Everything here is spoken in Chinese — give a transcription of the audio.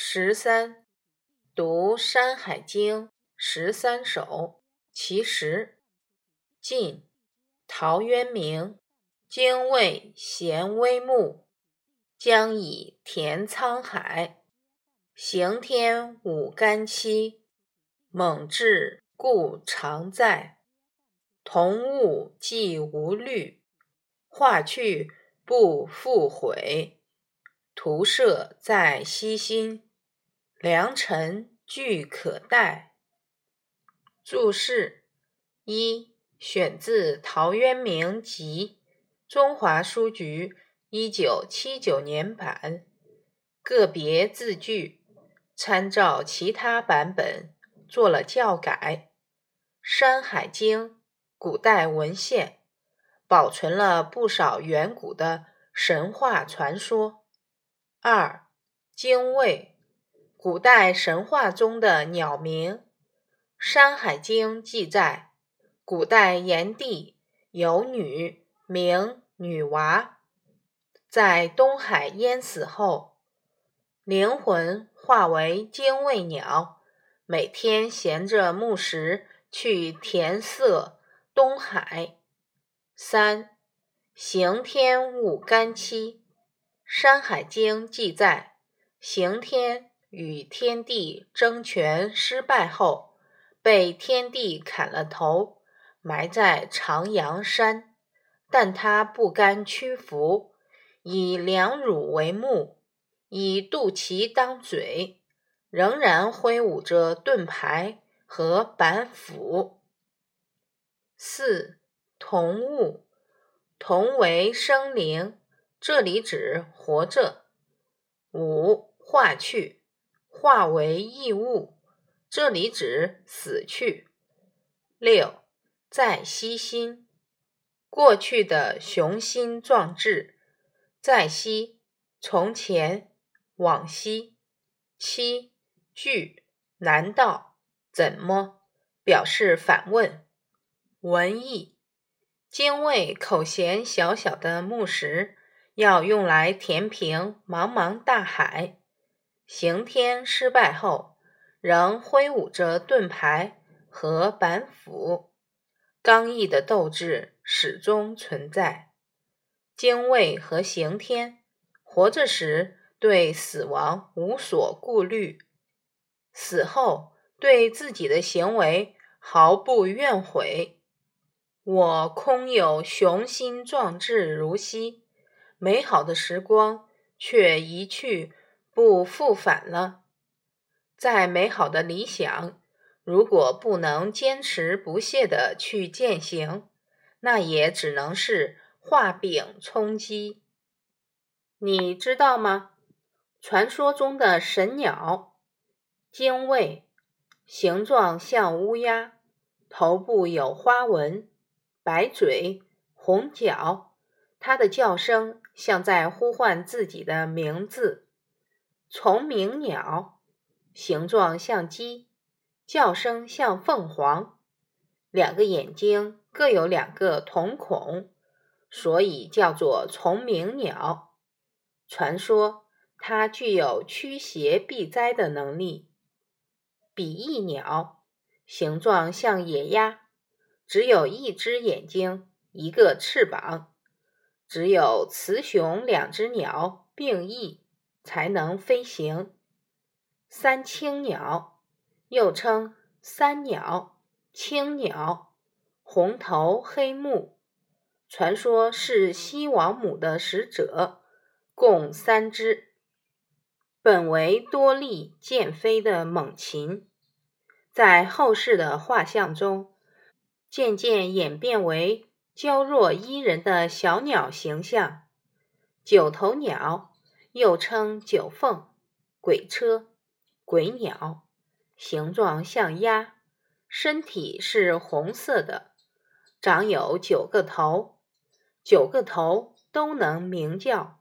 十三，读《山海经》十三首，其实。晋，陶渊明。精卫衔微木，将以填沧海。行天舞干戚，猛志故常在。同物既无虑，化去不复悔。徒射在西心，良辰俱可待。注释一：选自《陶渊明集》，中华书局一九七九年版。个别字句参照其他版本做了校改。《山海经》古代文献保存了不少远古的神话传说。二，精卫，古代神话中的鸟名。《山海经》记载，古代炎帝有女名女娃，在东海淹死后，灵魂化为精卫鸟，每天衔着木石去填塞东海。三，刑天舞干戚。《山海经》记载，刑天与天帝争权失败后，被天帝砍了头，埋在长阳山。但他不甘屈服，以两乳为目，以肚脐当嘴，仍然挥舞着盾牌和板斧。四，同物，同为生灵。这里指活着。五化去，化为异物。这里指死去。六在西心，过去的雄心壮志。在西，从前，往昔。七惧，难道？怎么？表示反问。文艺，精卫口衔小小的木石。要用来填平茫茫大海。刑天失败后，仍挥舞着盾牌和板斧，刚毅的斗志始终存在。精卫和刑天活着时对死亡无所顾虑，死后对自己的行为毫不怨悔。我空有雄心壮志如昔。美好的时光却一去不复返了。再美好的理想，如果不能坚持不懈地去践行，那也只能是画饼充饥。你知道吗？传说中的神鸟精卫，形状像乌鸦，头部有花纹，白嘴，红脚。它的叫声像在呼唤自己的名字。虫鸣鸟，形状像鸡，叫声像凤凰，两个眼睛各有两个瞳孔，所以叫做虫鸣鸟。传说它具有驱邪避灾的能力。比翼鸟，形状像野鸭，只有一只眼睛，一个翅膀。只有雌雄两只鸟并翼才能飞行。三青鸟又称三鸟、青鸟，红头黑目，传说是西王母的使者，共三只。本为多力健飞的猛禽，在后世的画像中渐渐演变为。娇弱依人的小鸟形象，九头鸟又称九凤、鬼车、鬼鸟，形状像鸭，身体是红色的，长有九个头，九个头都能鸣叫。